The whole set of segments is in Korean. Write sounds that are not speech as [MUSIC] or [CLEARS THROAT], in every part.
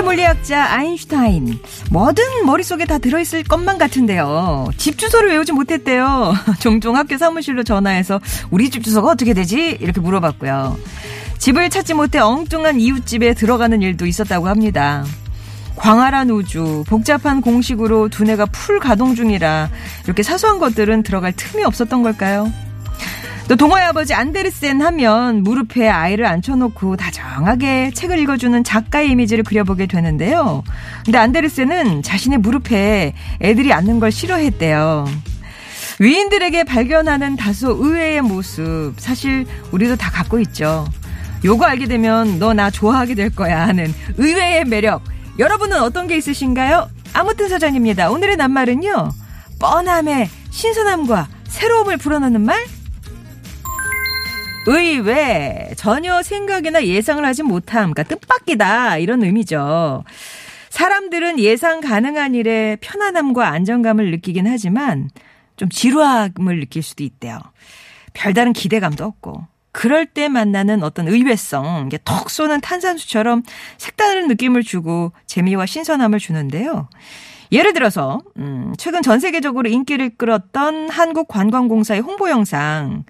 천재 물리학자 아인슈타인 뭐든 머릿속에 다 들어있을 것만 같은데요. 집 주소를 외우지 못했대요. [LAUGHS] 종종 학교 사무실로 전화해서 우리 집 주소가 어떻게 되지? 이렇게 물어봤고요. 집을 찾지 못해 엉뚱한 이웃집에 들어가는 일도 있었다고 합니다. 광활한 우주, 복잡한 공식으로 두뇌가 풀 가동 중이라 이렇게 사소한 것들은 들어갈 틈이 없었던 걸까요? 또 동화의 아버지 안데르센 하면 무릎에 아이를 앉혀놓고 다정하게 책을 읽어주는 작가의 이미지를 그려보게 되는데요. 근데 안데르센은 자신의 무릎에 애들이 앉는 걸 싫어했대요. 위인들에게 발견하는 다소 의외의 모습, 사실 우리도 다 갖고 있죠. 요거 알게 되면 너 나 좋아하게 될 거야 하는 의외의 매력. 여러분은 어떤 게 있으신가요? 아무튼 사전입니다. 오늘의 낱말은요. 뻔함에 신선함과 새로움을 불어넣는 말? 의외. 전혀 생각이나 예상을 하지 못함. 그러니까 뜻밖이다. 이런 의미죠. 사람들은 예상 가능한 일에 편안함과 안정감을 느끼긴 하지만 좀 지루함을 느낄 수도 있대요. 별다른 기대감도 없고. 그럴 때 만나는 어떤 의외성, 이게 톡 쏘는 탄산수처럼 색다른 느낌을 주고 재미와 신선함을 주는데요. 예를 들어서 음, 최근 전 세계적으로 인기를 끌었던 한국 관광공사의 홍보 영상.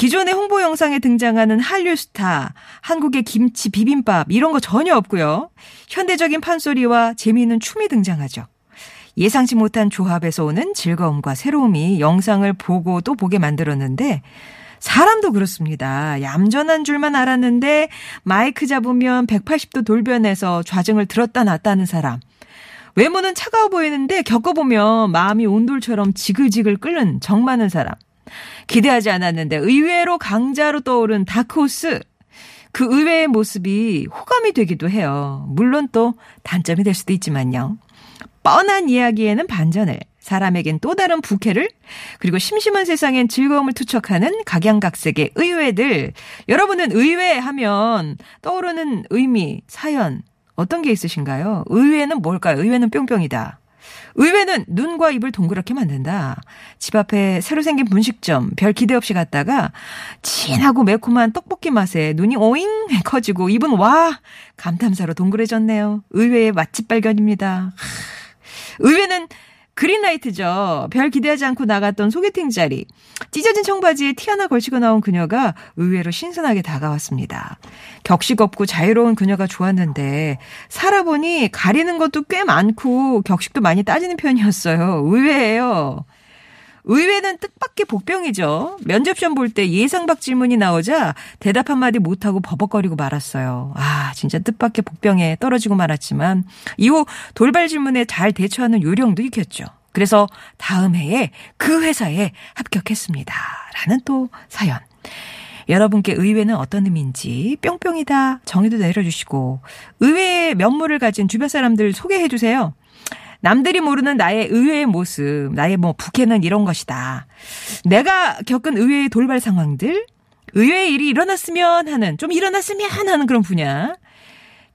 기존의 홍보 영상에 등장하는 한류 스타, 한국의 김치 비빔밥 이런 거 전혀 없고요. 현대적인 판소리와 재미있는 춤이 등장하죠. 예상치 못한 조합에서 오는 즐거움과 새로움이 영상을 보고 또 보게 만들었는데 사람도 그렇습니다. 얌전한 줄만 알았는데 마이크 잡으면 180도 돌변해서 좌증을 들었다 놨다 하는 사람. 외모는 차가워 보이는데 겪어보면 마음이 온돌처럼 지글지글 끓는 정 많은 사람. 기대하지 않았는데 의외로 강자로 떠오른 다크호스. 그 의외의 모습이 호감이 되기도 해요. 물론 또 단점이 될 수도 있지만요. 뻔한 이야기에는 반전을, 사람에겐 또 다른 부캐를, 그리고 심심한 세상엔 즐거움을 투척하는 각양각색의 의외들. 여러분은 의외 하면 떠오르는 의미, 사연, 어떤 게 있으신가요? 의외는 뭘까요? 의외는 뿅뿅이다. 의외는 눈과 입을 동그랗게 만든다. 집 앞에 새로 생긴 분식점 별 기대 없이 갔다가 진하고 매콤한 떡볶이 맛에 눈이 오잉 커지고 입은 와 감탄사로 동그래졌네요. 의외의 맛집 발견입니다. 의외는 그린라이트죠. 별 기대하지 않고 나갔던 소개팅 자리. 찢어진 청바지에 티 하나 걸치고 나온 그녀가 의외로 신선하게 다가왔습니다. 격식 없고 자유로운 그녀가 좋았는데 살아보니 가리는 것도 꽤 많고 격식도 많이 따지는 편이었어요. 의외예요. 의외는 뜻밖의 복병이죠. 면접 시험 볼 때 예상 밖 질문이 나오자 대답 한마디 못하고 버벅거리고 말았어요. 아, 진짜 뜻밖의 복병에 떨어지고 말았지만 이후 돌발 질문에 잘 대처하는 요령도 익혔죠. 그래서 다음 해에 그 회사에 합격했습니다. 라는 또 사연. 여러분께 의외는 어떤 의미인지 뿅뿅이다 정의도 내려주시고 의외의 면모를 가진 주변 사람들 소개해 주세요. 남들이 모르는 나의 의외의 모습, 나의 뭐 부캐는 이런 것이다. 내가 겪은 의외의 돌발 상황들, 의외의 일이 일어났으면 하는, 좀 일어났으면 하는 그런 분야.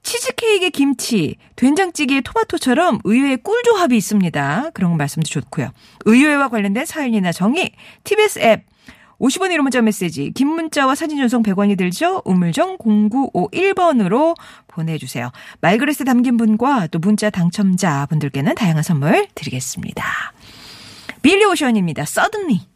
치즈케이크에 김치, 된장찌개에 토마토처럼 의외의 꿀조합이 있습니다. 그런 거 말씀도 좋고요. 의외와 관련된 사연이나 정의, TBS 앱, 50원 1호 문자 메시지, 긴 문자와 사진 전송 100원이 들죠? 우물정 0951번으로 보내주세요. 말그릇에 담긴 분과 또 문자 당첨자 분들께는 다양한 선물 드리겠습니다. 빌리 오션입니다. Suddenly.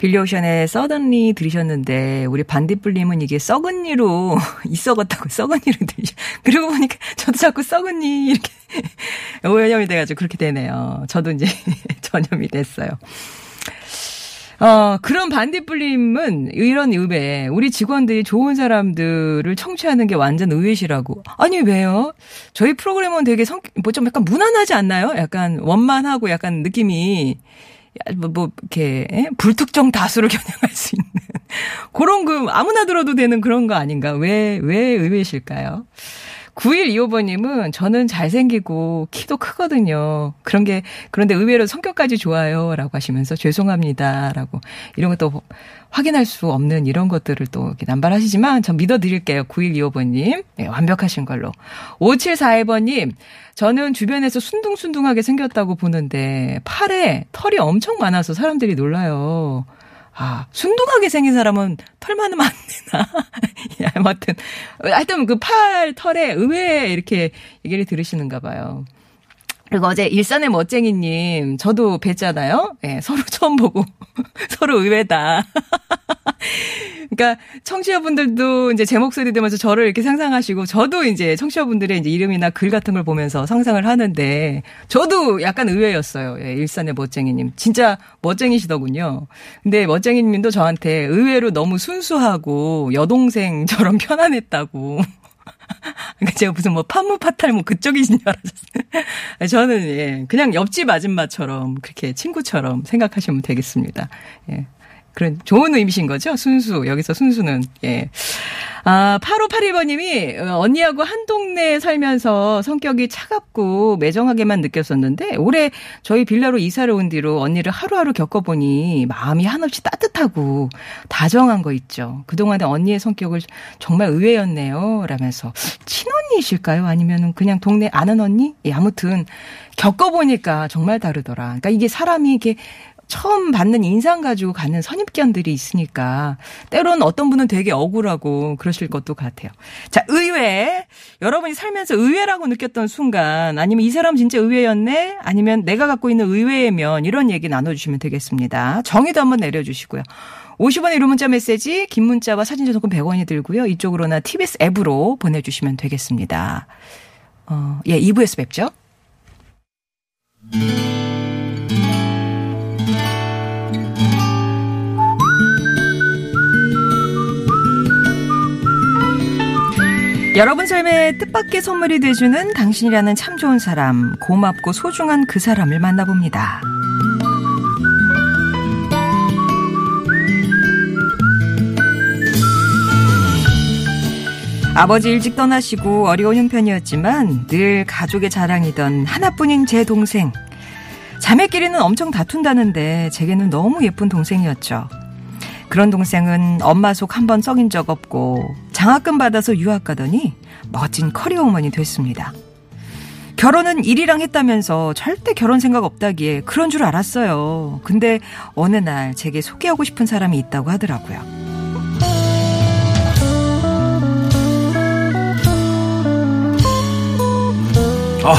빌리오션의 서든리 들으셨는데 우리 반딧불님은 이게 썩은니로 [LAUGHS] 있어갔다고 썩은니로 들으셔. 그러고 보니까 저도 자꾸 썩은니 이렇게 [LAUGHS] 오염이 돼가지고 그렇게 되네요. 저도 이제 [LAUGHS] 전염이 됐어요. 어, 그런 반딧불님은 이런 의외. 우리 직원들이 좋은 사람들을 청취하는 게 완전 의외시라고. 아니, 왜요? 저희 프로그램은 되게 성, 뭐 좀 약간 무난하지 않나요? 약간 원만하고 약간 느낌이 뭐, 뭐 이렇게 예? 불특정 다수를 [LAUGHS] 겨냥할 수 있는 그런 그 아무나 들어도 되는 그런 거 아닌가? 왜 왜 의외실까요? 9125번님은 저는 잘생기고 키도 크거든요. 그런 게, 그런데 의외로 성격까지 좋아요. 라고 하시면서 죄송합니다. 라고 이런 것도 확인할 수 없는 이런 것들을 또 이렇게 남발하시지만 전 믿어드릴게요. 9125번님. 네, 완벽하신 걸로. 5741번님. 저는 주변에서 순둥순둥하게 생겼다고 보는데 팔에 털이 엄청 많아서 사람들이 놀라요. 아, 순둥하게 생긴 사람은 털 많으면 안 되나? [LAUGHS] 예, 아무튼, 하여튼 그 팔 털에 의외에 이렇게 얘기를 들으시는가 봐요. 그리고 어제 일산의 멋쟁이님, 저도 뵀잖아요? 예, 네, 서로 처음 보고, [LAUGHS] 서로 의외다. [LAUGHS] 그러니까 청취자분들도 이제 제 목소리 들으면서 저를 이렇게 상상하시고 저도 이제 청취자분들의 이제 이름이나 글 같은 걸 보면서 상상을 하는데 저도 약간 의외였어요. 예, 일산의 멋쟁이님. 진짜 멋쟁이시더군요. 근데 멋쟁이님도 저한테 의외로 너무 순수하고 여동생처럼 [LAUGHS] 편안했다고. 그러니까 제가 무슨 뭐 판무 파탈 뭐 그쪽이신 줄 알았어요. [LAUGHS] 저는 예, 그냥 옆집 아줌마처럼 그렇게 친구처럼 생각하시면 되겠습니다. 예. 그런 좋은 의미신 거죠? 순수. 여기서 순수는. 예. 아, 8581번님이 어, 언니하고 한 동네에 살면서 성격이 차갑고 매정하게만 느꼈었는데 올해 저희 빌라로 이사를 온 뒤로 언니를 하루하루 겪어보니 마음이 한없이 따뜻하고 다정한 거 있죠. 그동안에 언니의 성격을 정말 의외였네요. 라면서 친언니이실까요? 아니면 그냥 동네 아는 언니? 예, 아무튼 겪어보니까 정말 다르더라. 그러니까 이게 사람이 이게 처음 받는 인상 가지고 가는 선입견들이 있으니까 때로는 어떤 분은 되게 억울하고 그러실 것도 같아요. 자, 의외. 여러분이 살면서 의외라고 느꼈던 순간 아니면 이 사람 진짜 의외였네? 아니면 내가 갖고 있는 의외의 면 이런 얘기 나눠주시면 되겠습니다. 정의도 한번 내려주시고요. 50원의 유료 문자 메시지, 긴 문자와 사진 전송권 100원이 들고요. 이쪽으로나 TBS 앱으로 보내주시면 되겠습니다. 어, 예, 2부에서 뵙죠. 여러분 삶에 뜻밖의 선물이 돼주는 당신이라는 참 좋은 사람, 고맙고 소중한 그 사람을 만나봅니다. 아버지 일찍 떠나시고 어려운 형편이었지만 늘 가족의 자랑이던 하나뿐인 제 동생. 자매끼리는 엄청 다툰다는데 제게는 너무 예쁜 동생이었죠. 그런 동생은 엄마 속 한 번 썩인 적 없고 장학금 받아서 유학 가더니 멋진 커리어 우먼이 됐습니다. 결혼은 일이랑 했다면서 절대 결혼 생각 없다기에 그런 줄 알았어요. 근데 어느 날 제게 소개하고 싶은 사람이 있다고 하더라고요. 아,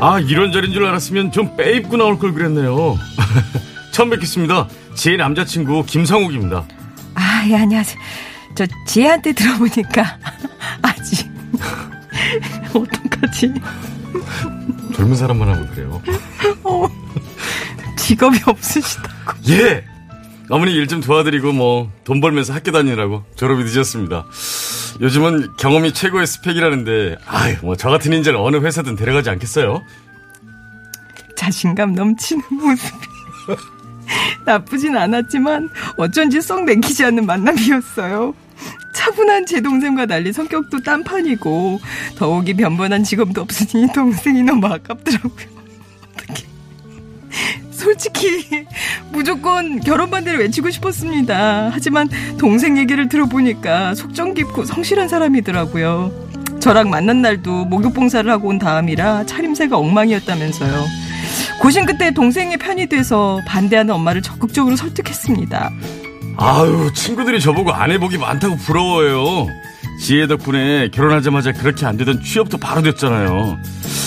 아, 이런 자리인 줄 알았으면 좀 빼입고 나올 걸 그랬네요. [LAUGHS] 처음 뵙겠습니다. 제 남자친구 김성욱입니다. 아, 예, 안녕하세요. 저 지혜한테 들어보니까 [LAUGHS] 아직 [LAUGHS] 어떡하지? 젊은 사람만 하면 그래요. [LAUGHS] 어, 직업이 없으시다고. 예. 어머니 일 좀 도와드리고 뭐 돈 벌면서 학교 다니라고 졸업이 늦었습니다. 요즘은 경험이 최고의 스펙이라는데 아유 뭐 저 같은 인재를 어느 회사든 데려가지 않겠어요? 자신감 넘치는 모습이 나쁘진 않았지만 어쩐지 썩 내키지 않는 만남이었어요. 차분한 제 동생과 달리 성격도 딴판이고 더욱이 변변한 직업도 없으니 동생이 너무 아깝더라고요. 어떻게? 솔직히 무조건 결혼 반대를 외치고 싶었습니다. 하지만 동생 얘기를 들어보니까 속정 깊고 성실한 사람이더라고요. 저랑 만난 날도 목욕 봉사를 하고 온 다음이라 차림새가 엉망이었다면서요. 고심 끝에 동생의 편이 돼서 반대하는 엄마를 적극적으로 설득했습니다. 아유, 친구들이 저보고 아내복이 많다고 부러워요. 지혜 덕분에 결혼하자마자 그렇게 안 되던 취업도 바로 됐잖아요.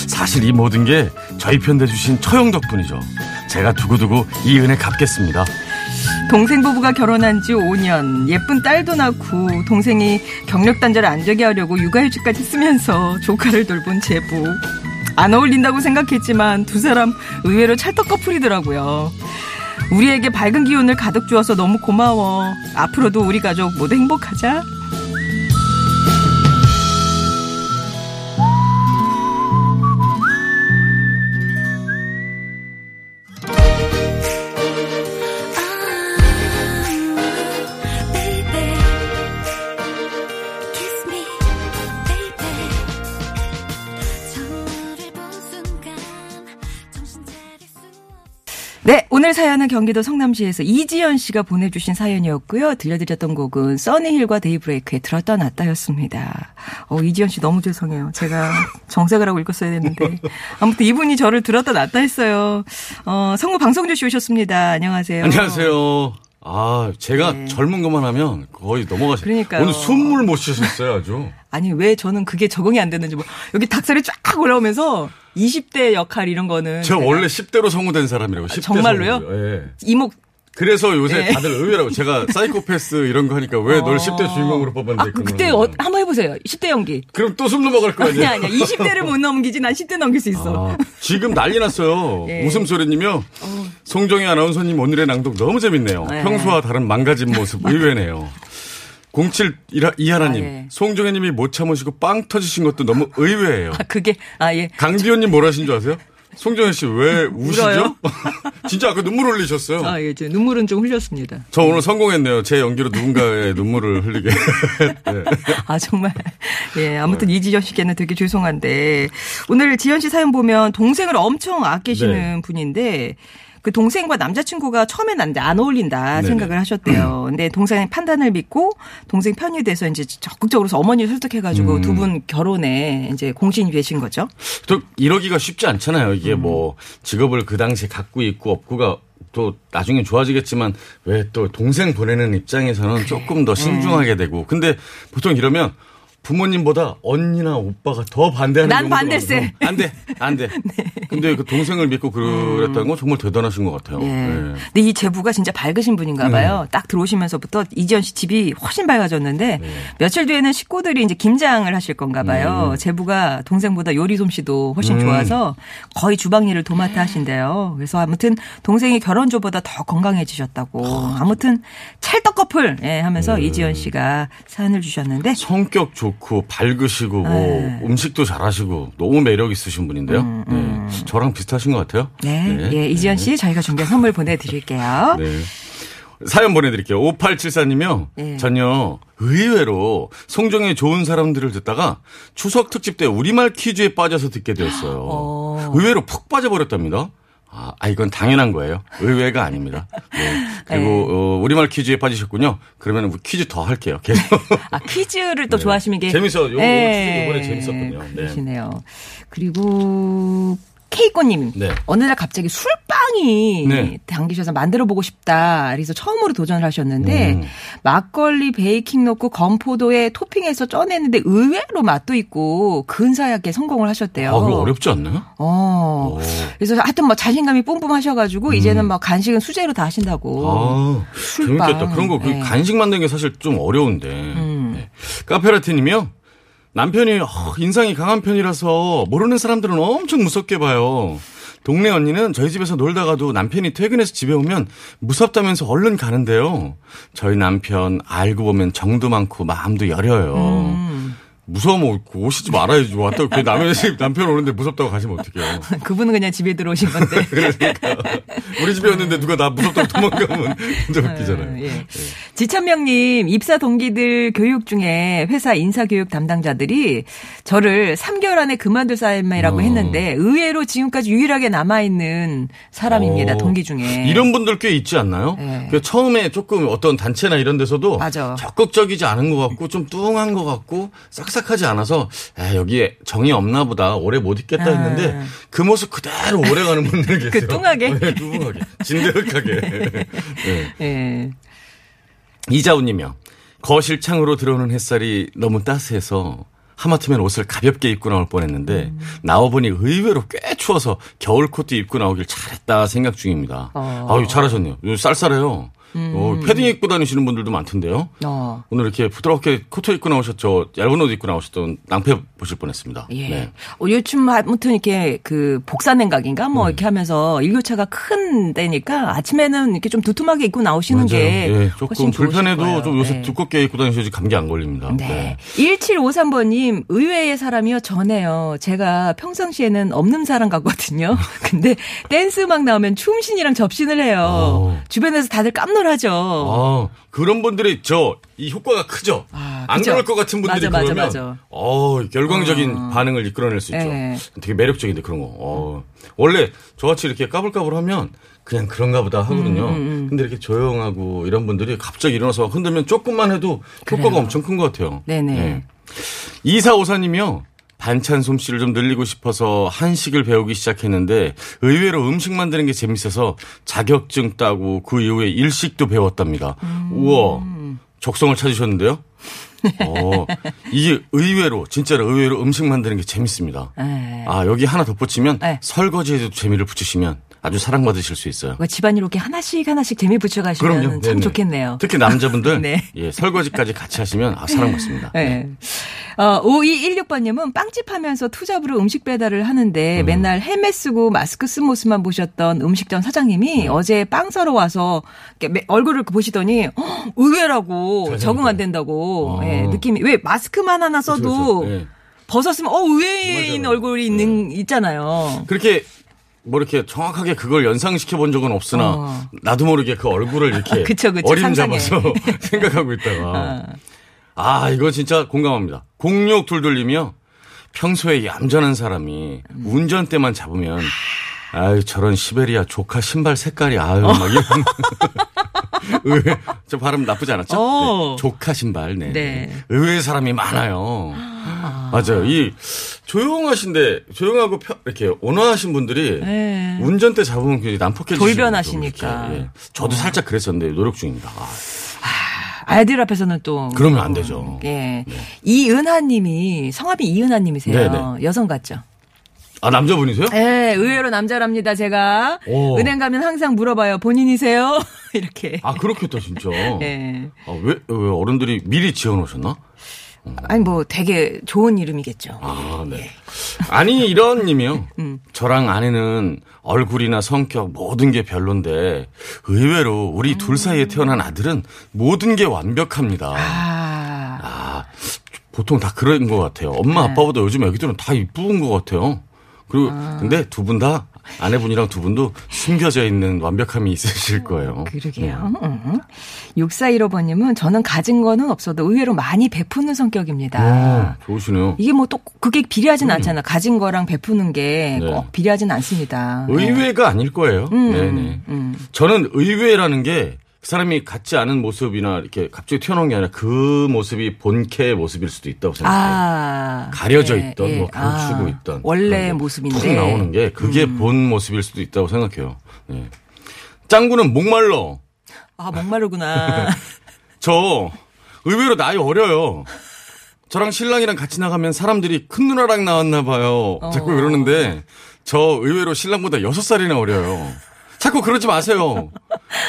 사실 이 모든 게 저희 편 돼주신 처형 덕분이죠. 제가 두고두고 이 은혜 갚겠습니다. 동생 부부가 결혼한 지 5년, 예쁜 딸도 낳고 동생이 경력 단절을 안 되게 하려고 육아휴직까지 쓰면서 조카를 돌본 제부. 안 어울린다고 생각했지만 두 사람 의외로 찰떡 커플이더라고요. 우리에게 밝은 기운을 가득 주어서 너무 고마워. 앞으로도 우리 가족 모두 행복하자. 오늘 사연은 경기도 성남시에서 이지연 씨가 보내주신 사연이었고요. 들려드렸던 곡은 써니힐과 데이브레이크의 들었다 놨다였습니다. 어, 이지연 씨 너무 죄송해요. 제가 [LAUGHS] 정색을 하고 읽었어야 했는데. 아무튼 이분이 저를 들었다 놨다 했어요. 어, 성우 방송주 씨 오셨습니다. 안녕하세요. 안녕하세요. 아, 제가 네. 젊은 것만 하면 거의 넘어가시. 그러니까요. 오늘 숨을 못 쉬셨어요, 아주. 아니 왜 저는 그게 적응이 안 되는지 뭐 여기 닭살이 쫙 올라오면서 20대 역할 이런 거는 제가 원래 10대로 성우된 사람이라고. 10대 정말로요? 성우요. 예. 이목 그래서 요새 네. 다들 의외라고 제가 [LAUGHS] 사이코패스 이런 거 하니까 왜널 어. 10대 주인공으로 뽑았는데 아, 그- 그때 어, 한번 해보세요. 10대 연기. 그럼 또 숨 넘어갈 거 아니야, 아니에요? 아니야. 20대를 못 넘기지. 난 10대 넘길 수 있어. 아, 지금 난리 났어요. 예. 웃음소리님요. 송정희 아나운서님 오늘의 낭독 너무 재밌네요. 네. 평소와 다른 망가진 모습 의외네요. 07 이하나님, 아, 예. 송정혜님이 못 참으시고 빵 터지신 것도 너무 의외예요. [LAUGHS] 아, 그게, 아, 예. 강지현님 뭘 하신 줄 아세요? 송정혜 씨 왜 [LAUGHS] 우시죠? [LAUGHS] 진짜 아까 눈물 흘리셨어요. 아, 예. 제 눈물은 좀 흘렸습니다. 저 오늘 성공했네요. 제 연기로 누군가의 눈물을 흘리게. 네. 아, 정말. 예. 아무튼 이지연 씨께는 되게 죄송한데. 오늘 지연 씨 사연 보면 동생을 엄청 아끼시는 네. 분인데. 그 동생과 남자친구가 처음엔 안, 안 어울린다 네네. 생각을 하셨대요. 근데 동생의 판단을 믿고 동생 편이 돼서 이제 적극적으로 어머니를 설득해가지고 음. 두분 결혼에 이제 공신이 되신 거죠. 또 이러기가 쉽지 않잖아요. 이게 음. 뭐 직업을 그 당시에 갖고 있고 없고가 또 나중에 좋아지겠지만 왜 또 동생 보내는 입장에서는 조금 더 신중하게 네. 되고. 근데 보통 이러면 부모님보다 언니나 오빠가 더 반대하는 난 경우가 반대세. 네. 안 돼, 안 돼. [LAUGHS] 근데 그 동생을 믿고 그랬다는 건 정말 대단하신 것 같아요. 예. 네. 근데 이 제부가 진짜 밝으신 분인가 봐요. 딱 들어오시면서부터 이지연 씨 집이 훨씬 밝아졌는데 네. 며칠 뒤에는 식구들이 이제 김장을 하실 건가 봐요. 제부가 동생보다 요리 솜씨도 훨씬 음. 좋아서 거의 주방 일을 도맡아 하신대요. 그래서 아무튼 동생이 결혼 전보다 더 건강해지셨다고. 아무튼 찰떡 커플 예, 하면서 네. 이지연 씨가 사연을 주셨는데 성격 좋고 밝으시고 뭐 네. 음식도 잘하시고 너무 매력 있으신 분인데요. 네. 저랑 비슷하신 것 같아요. 네, 예, 이지연 씨 저희가 준비한 선물 보내드릴게요. [LAUGHS] 네. 사연 보내드릴게요. 5874님이요. 네. 전요, 의외로 송정의 좋은 사람들을 듣다가 추석 특집 때 우리말 퀴즈에 빠져서 듣게 되었어요. 어. 의외로 푹 빠져버렸답니다. 아, 아, 이건 당연한 거예요. 의외가 아닙니다. 네. 그리고 어, 우리말 퀴즈에 빠지셨군요. 그러면 퀴즈 더 할게요. 계속. [LAUGHS] 아, 퀴즈를 또 좋아하시는 게. 네. 재밌어. 요- 예. 퀴즈 이번에 재밌었군요. 네. 그러시네요. 그리고, 케이코님. 네. 어느 날 갑자기 술빵이 네. 당기셔서 만들어 보고 싶다. 그래서 처음으로 도전을 하셨는데 음. 막걸리 베이킹 넣고 건포도에 토핑해서 쪄냈는데 의외로 맛도 있고 근사하게 성공을 하셨대요. 아, 어렵지 않나요? 어. 오. 그래서 하여튼 뭐 자신감이 뿜뿜하셔가지고 이제는 뭐 간식은 수제로 다 하신다고. 아, 술빵. 재밌겠다. 그런 거, 그 네. 간식 만드는 게 사실 좀 어려운데. 음. 네. 카페라테님이요. 남편이 어, 인상이 강한 편이라서 모르는 사람들은 엄청 무섭게 봐요. 동네 언니는 저희 집에서 놀다가도 남편이 퇴근해서 집에 오면 무섭다면서 얼른 가는데요. 저희 남편 알고 보면 정도 많고 마음도 여려요. 음. 무서우면 오시지 말아야지. 왔다고 그 남의 집 남편 오는데 무섭다고 가시면 어떡해요. [LAUGHS] 그분은 그냥 집에 들어오신 건데. [LAUGHS] 우리 집에 왔는데 누가 나 무섭다고 도망가면 [LAUGHS] 진짜 웃기잖아요. 예. 지천명님 입사 동기들 교육 중에 회사 인사 교육 담당자들이 저를 3개월 안에 그만둘 사람이라고 어. 했는데 의외로 지금까지 유일하게 남아 있는 사람입니다. 어, 동기 중에. 이런 분들 꽤 있지 않나요? 네. 그 처음에 조금 어떤 단체나 이런 데서도 맞아. 적극적이지 않은 것 같고 좀 뚱한 것 같고 싹싹 하지 않아서 에, 여기에 정이 없나 보다 오래 못 있겠다 아. 했는데 그 모습 그대로 오래 가는 분들 계세요. 그 뚱하게? 네, 뚱하게. 진득하게. [LAUGHS] 네. 예. 이자우님이요. 거실 창으로 들어오는 햇살이 너무 따스해서 하마터면 옷을 가볍게 입고 나올 뻔했는데 음. 나와보니 의외로 꽤 추워서 겨울 코트 입고 나오길 잘했다 생각 중입니다. 어. 아유 잘하셨네요. 쌀쌀해요. 어, 패딩 입고 다니시는 분들도 많던데요. 어. 오늘 이렇게 부드럽게 코트 입고 나오셨죠. 얇은 옷 입고 나오셨던 낭패 보실 뻔했습니다. 예. 네. 어, 요즘 아무튼 이렇게 그 복사 냉각인가 음. 뭐 이렇게 하면서 일교차가 큰 데니까 아침에는 이렇게 좀 두툼하게 입고 나오시는 맞아요. 게 예, 조금 불편해도 거예요. 좀 요새 네. 두껍게 입고 다니셔야지 감기 안 걸립니다. 네. 1753번님, 의외의 사람이요, 전해요. 제가 평상시에는 없는 사람 같거든요. [LAUGHS] 근데 댄스 음악 나오면 춤신이랑 접신을 해요. 어. 주변에서 다들 깜놀 서늘하죠. 아, 그런 분들이 저 이 효과가 크죠. 아, 안. 그럴 것 같은 분들이 맞아, 맞아, 그러면 맞아. 어, 결광적인 어. 반응을 이끌어낼 수 있죠. 예. 되게 매력적인데 그런 거. 어. 원래 저같이 이렇게 까불까불하면 그냥 그런가 보다 하거든요. 음, 근데 이렇게 조용하고 이런 분들이 갑자기 일어나서 막 흔들면 조금만 해도 효과가 그래요. 엄청 큰 것 같아요. 네네. 이사오사님이요. 반찬 솜씨를 좀 늘리고 싶어서 한식을 배우기 시작했는데 의외로 음식 만드는 게 재밌어서 자격증 따고 그 이후에 일식도 배웠답니다. 음. 우와. 적성을 찾으셨는데요? [LAUGHS] 어, 이게 의외로 진짜로 의외로 음식 만드는 게 재밌습니다. 예. 아, 여기 하나 덧붙이면 네. 설거지에도 재미를 붙이시면 아주 사랑받으실 수 있어요. 뭐 집안일 이렇게 하나씩 하나씩 재미 붙여가시면 참 네네. 좋겠네요. 특히 남자분들 [LAUGHS] 네. 예, 설거지까지 같이 하시면 아, 사랑받습니다. 네. 어, 5216번님은 빵집 하면서 투잡으로 음식 배달을 하는데 맨날 헬멧 쓰고 마스크 쓴 모습만 보셨던 음식점 사장님이 어제 빵 사러 와서 얼굴을 보시더니 헉, 의외라고 잘생겼다. 적응 안 된다고 아. 예, 느낌이 왜 마스크만 하나 써도 그렇죠. 예. 벗었으면 어 의외인. 얼굴이 있는 있잖아요. 그렇게 뭐 이렇게 정확하게 그걸 연상시켜 본 적은 없으나 어. 나도 모르게 그 얼굴을 이렇게 [LAUGHS] 그쵸, 그쵸. 어림 상상해. 잡아서 [LAUGHS] 생각하고 있다가 아 이거 진짜 공감합니다. 공룡둘둘님이요 평소에 얌전한 사람이 운전대만 잡으면 아유 저런 시베리아 조카 신발 색깔이 아유 막 이런 [LAUGHS] [LAUGHS] 의외 저 발음 나쁘지 않았죠? 어. 네, 조카 신발 네. 네. 의외의 사람이 많아요. 맞아요. 이 조용하신데 조용하고 펴- 이렇게 온화하신 분들이 네. 운전대 잡으면 굉장히 난폭해지시고 돌변하시니까. 예. 저도 살짝 그랬었는데 노력 중입니다. 아, 아이들 앞에서는 또 그러면 안 되죠. 예. 이은하님이 성함이 이은하님이세요. 네네. 여성 같죠? 아, 남자분이세요? 예, 의외로 남자랍니다. 제가 오. 은행 가면 항상 물어봐요. 본인이세요? [LAUGHS] 이렇게. 아 그렇겠다 진짜. [LAUGHS] 예. 아, 왜, 왜 어른들이 미리 지어놓으셨나? 아니 뭐 되게 좋은 이름이겠죠. 아, 네. 아니, 이런 님이요. [LAUGHS] 음. 저랑 아내는 얼굴이나 성격 모든 게 별론데 의외로 우리 둘 사이에 태어난 아들은 모든 게 완벽합니다. 아, 아, 보통 다 그런 것 같아요. 엄마 네. 아빠보다 요즘 애기들은 다 이쁜 것 같아요. 그리고 근데 두 분 다 아내분이랑 두 분도 숨겨져 있는 완벽함이 있으실 거예요. 그러게요. 음. 6415번님은 저는 가진 거는 없어도 의외로 많이 베푸는 성격입니다. 오, 좋으시네요. 이게 뭐 또 그게 비례하진 않잖아. 가진 거랑 베푸는 게 네. 꼭 비례하진 않습니다. 네. 의외가 아닐 거예요. 음, 네네. 음. 저는 의외라는 게 그 사람이 갖지 않은 모습이나 이렇게 갑자기 튀어나온 게 아니라 그 모습이 본캐의 모습일 수도 있다고 생각해요. 아. 가려져 예, 있던 예. 뭐 감추고 아, 있던 원래 모습인데. 툭 나오는 게 그게 본 모습일 수도 있다고 생각해요. 네. 짱구는 목말러. 아, 목마르구나. [LAUGHS] 저 의외로 나이 어려요. 저랑 신랑이랑 같이 나가면 사람들이 큰 누나랑 나왔나 봐요. 자꾸 어. 그러는데 저 의외로 신랑보다 여섯 살이나 어려요. 자꾸 그러지 마세요.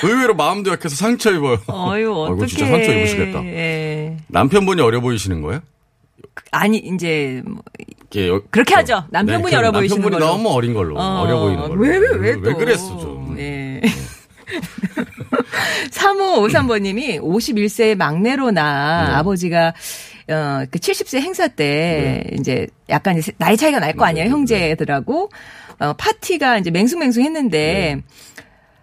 의외로 마음도 약해서 상처 입어요. 어유, 어, [LAUGHS] 어떡해. 이거 진짜 상처 입으시겠다. 예. 남편분이 어려 보이시는 거예요? 아니, 이제, 뭐, 여- 그렇게 저- 하죠. 남편분이 네, 어려 그 보이시는 남편분이 걸로. 너무 어린 걸로. 어, 어, 려 보이는 걸로. 왜, 왜, 왜, 또. 왜 그랬어, 좀. 예. [LAUGHS] 3553번님이 51세의 막내로 나 네. 아버지가 어, 그 70세 행사 때 이제 약간 이제 나이 차이가 날 거 아니에요, 네, 네, 형제들하고. 어, 파티가 이제 맹숭맹숭 했는데 네.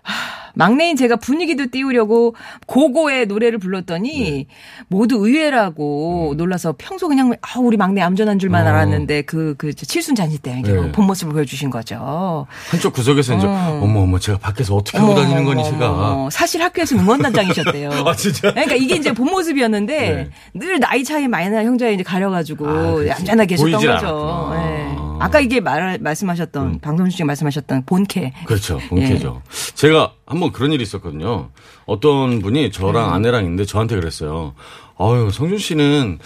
하, 막내인 제가 분위기도 띄우려고 고고의 노래를 불렀더니 네. 모두 의외라고 놀라서 평소 그냥 아 우리 막내 얌전한 줄만 음. 어. 알았는데 그그 칠순 잔치 때 이렇게 네. 본 모습을 보여주신 거죠. 한쪽 구석에서 이제 어. 어머 어머 제가 밖에서 어떻게 하고 다니는 거니 제가. 어머, 사실 학교에서 응원단장이셨대요. [LAUGHS] 아 진짜? 그러니까 이게 이제 본 모습이었는데 네. 늘 나이 차이 많이 나는 형제에 이제 가려가지고 아. 얌전하게 계셨던 거죠. 네. 아. 아까 이게 말 말씀하셨던 방송주 씨가 말씀하셨던 본캐. 그렇죠. 본캐죠. 제가 한번 그런 일이 있었거든요. 어떤 분이 저랑 아내랑 있는데 저한테 그랬어요. 아유, 성준 씨는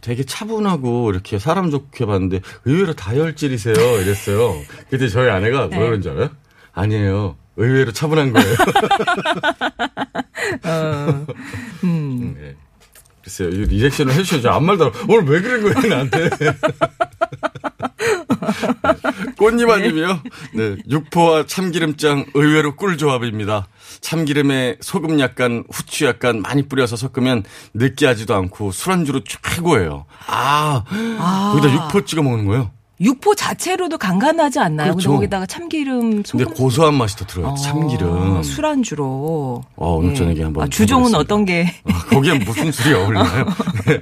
되게 차분하고 이렇게 사람 좋게 봤는데 의외로 다혈질이세요. 이랬어요. 그때 저희 아내가 뭐라 그런지 알아요? 아니에요. 의외로 차분한 거예요. [LAUGHS] 음. 네. 글쎄요. 이 리액션을 해주셔야죠. 아무 말도 안. 오늘 왜 그런 거예요, 나한테? 꽃님아님이요. 네. 육포와 참기름장 의외로 꿀조합입니다. 참기름에 소금 약간, 후추 약간 많이 뿌려서 섞으면 느끼하지도 않고 술안주로 최고예요. 아, 거기다 육포 찍어 먹는 거예요? 육포 자체로도 간간하지 않나요? 그렇죠. 근데 거기다가 참기름, 근데 소금 고소한 맛이 더 들어요. 어, 참기름. 술안주로. 어, 오늘 저녁에 한번 아, 주종은. 어떤 게? 거기에 무슨 술이 어울리나요?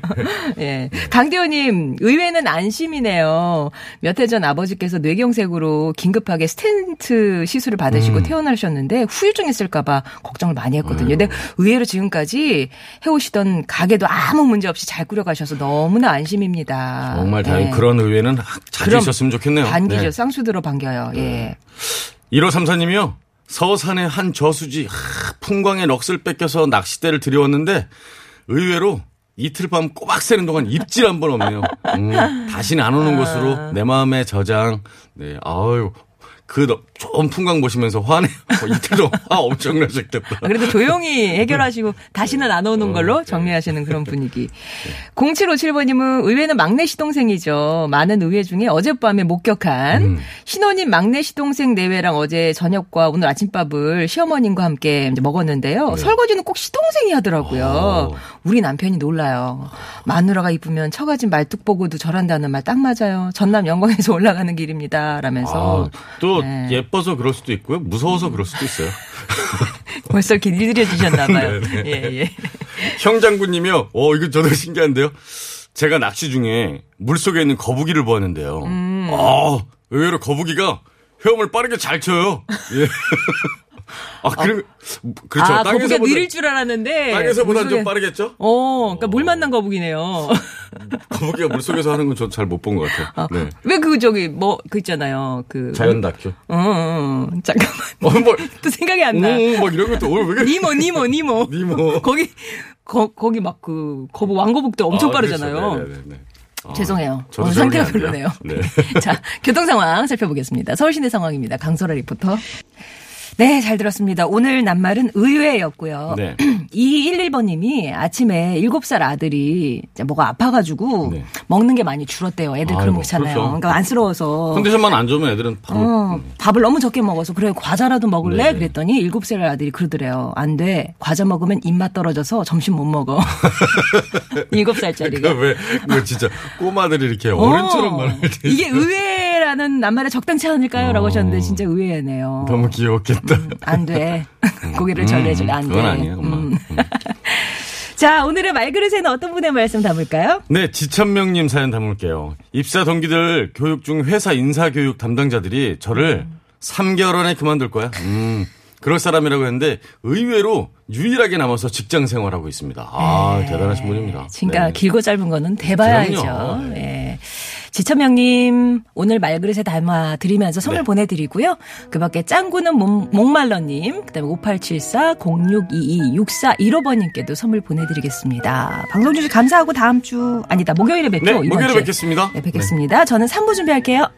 [LAUGHS] 예. 강대호님, 의외는 안심이네요. 몇 해 전 아버지께서 뇌경색으로 긴급하게 스텐트 시술을 받으시고 음. 퇴원하셨는데 후유증 있을까봐 걱정을 많이 했거든요. 아이고. 근데 의외로 지금까지 해오시던 가게도 아무 문제 없이 잘 꾸려가셔서 너무나 안심입니다. 정말 다행 예. 그런 의외는 자주 있었으면 좋겠네요. 반기죠. 네. 쌍수들어 반겨요. 예. 1534님이요. 서산의 한 저수지 하, 풍광의 넋을 뺏겨서 낚싯대를 들여왔는데 의외로 이틀 밤 꼬박 새는 동안 입질 한 번 없네요. 음, 다시는 안 오는 곳으로 내 마음의 저장. 네, 아유. 그 너- 좋은 풍광 보시면서 화내 어, 이틀 동안 화 엄청 나셨겠다. 아, 그래도 조용히 해결하시고 다시는 안 오는 걸로 정리하시는 그런 [LAUGHS] 분위기. 0757번님은 의외는 막내 시동생이죠. 많은 의외 중에 어젯밤에 목격한 음. 신혼인 막내 시동생 내외랑 어제 저녁과 오늘 아침밥을 시어머님과 함께 먹었는데요. 설거지는 꼭 시동생이 하더라고요. 어. 우리 남편이 놀라요. 마누라가 이쁘면 처가집 말뚝 보고도 절한다는 말 딱 맞아요. 전남 영광에서 [LAUGHS] 올라가는 길입니다. 라면서 아, 또 네. 예 뻐서 그럴 수도 있고요. 무서워서 그럴 수도 있어요. [LAUGHS] 벌써 이렇게 일들여지셨나 봐요. [LAUGHS] 네, 예, 예. 형 장군님이요. 어, 이거 저도 신기한데요. 제가 낚시 중에 물 속에 있는 거북이를 보았는데요. 음. 아, 의외로 거북이가 헤엄을 빠르게 잘 쳐요. 예. [LAUGHS] 아, 그리고 그렇죠. 아, 거북이가 땅에서보다 느릴 줄 알았는데. 땅에서보다 물속에- 좀 빠르겠죠? 어, 그러니까 물 만난 거북이네요. [LAUGHS] 거북이가 물 속에서 하는 건전잘못 본 것 같아요. 네. 왜그 저기 뭐 그 있잖아요. 그 자연 다큐. 어, 어, 어. 잠깐만. 어, 뭐, [LAUGHS] 또 생각이 안 나. 오, 막 이런 것도 오늘 왜 그래? 니모 니모 니모. [LAUGHS] 니모. 거기 거, 거기 막 그 거북 왕거북도 엄청 아, 빠르잖아요. 그렇죠. 네네네. 아, 죄송해요. 오늘 저렇게 상태가. 별로네요. 네. 자, 교통 상황 살펴보겠습니다. 서울시내 상황입니다. 강소라 리포터. 네, 잘 들었습니다. 오늘 낱말은 의외였고요. 네. [CLEARS THROAT] 2211번님이 아침에 7살 아들이 뭐가 아파가지고 네. 먹는 게 많이 줄었대요. 애들 그런 거 있잖아요. 그렇죠. 그러니까 안쓰러워서. 컨디션만 안 좋으면 애들은 바로 어, 밥을 너무 적게 먹어서 그래 과자라도 먹을래 네. 그랬더니 일곱 살 아들이 그러더래요. 안 돼. 과자 먹으면 입맛 떨어져서 점심 못 먹어. [LAUGHS] 일곱 살짜리가. 그러니까 왜, 그 진짜 꼬마들이 이렇게 어른처럼 말할 때 이게 의외라는 낱말에 적당치 않을까요? 라고 하셨는데 진짜 의외네요. 너무 귀엽겠다. 안 돼. [LAUGHS] 고개를 절레줄래 안 돼. 그건 아니에요. 음. 자, 오늘의 말그릇에는 어떤 분의 말씀 담을까요? 네, 지천명님 사연 담을게요. 입사 동기들 교육 중 회사 인사교육 담당자들이 저를 3개월 안에 그만둘 거야. 음, 그럴 사람이라고 했는데 의외로 유일하게 남아서 직장 생활하고 있습니다. 아, 대단하신 분입니다. 그러니까 네. 길고 짧은 거는 대봐야 그럼요. 알죠. 네. 예. 지천명님 오늘 말그릇에 담아 드리면서 선물 네. 보내드리고요. 그 밖에 짱구는 목- 목말러님, 그 다음에 5874 0622 6415번님께도 선물 보내드리겠습니다. 방송 주셔서 감사하고 다음 주 아니다 목요일에 뵙죠. 네, 목요일에 주에. 뵙겠습니다. 네, 뵙겠습니다. 저는 3부 준비할게요.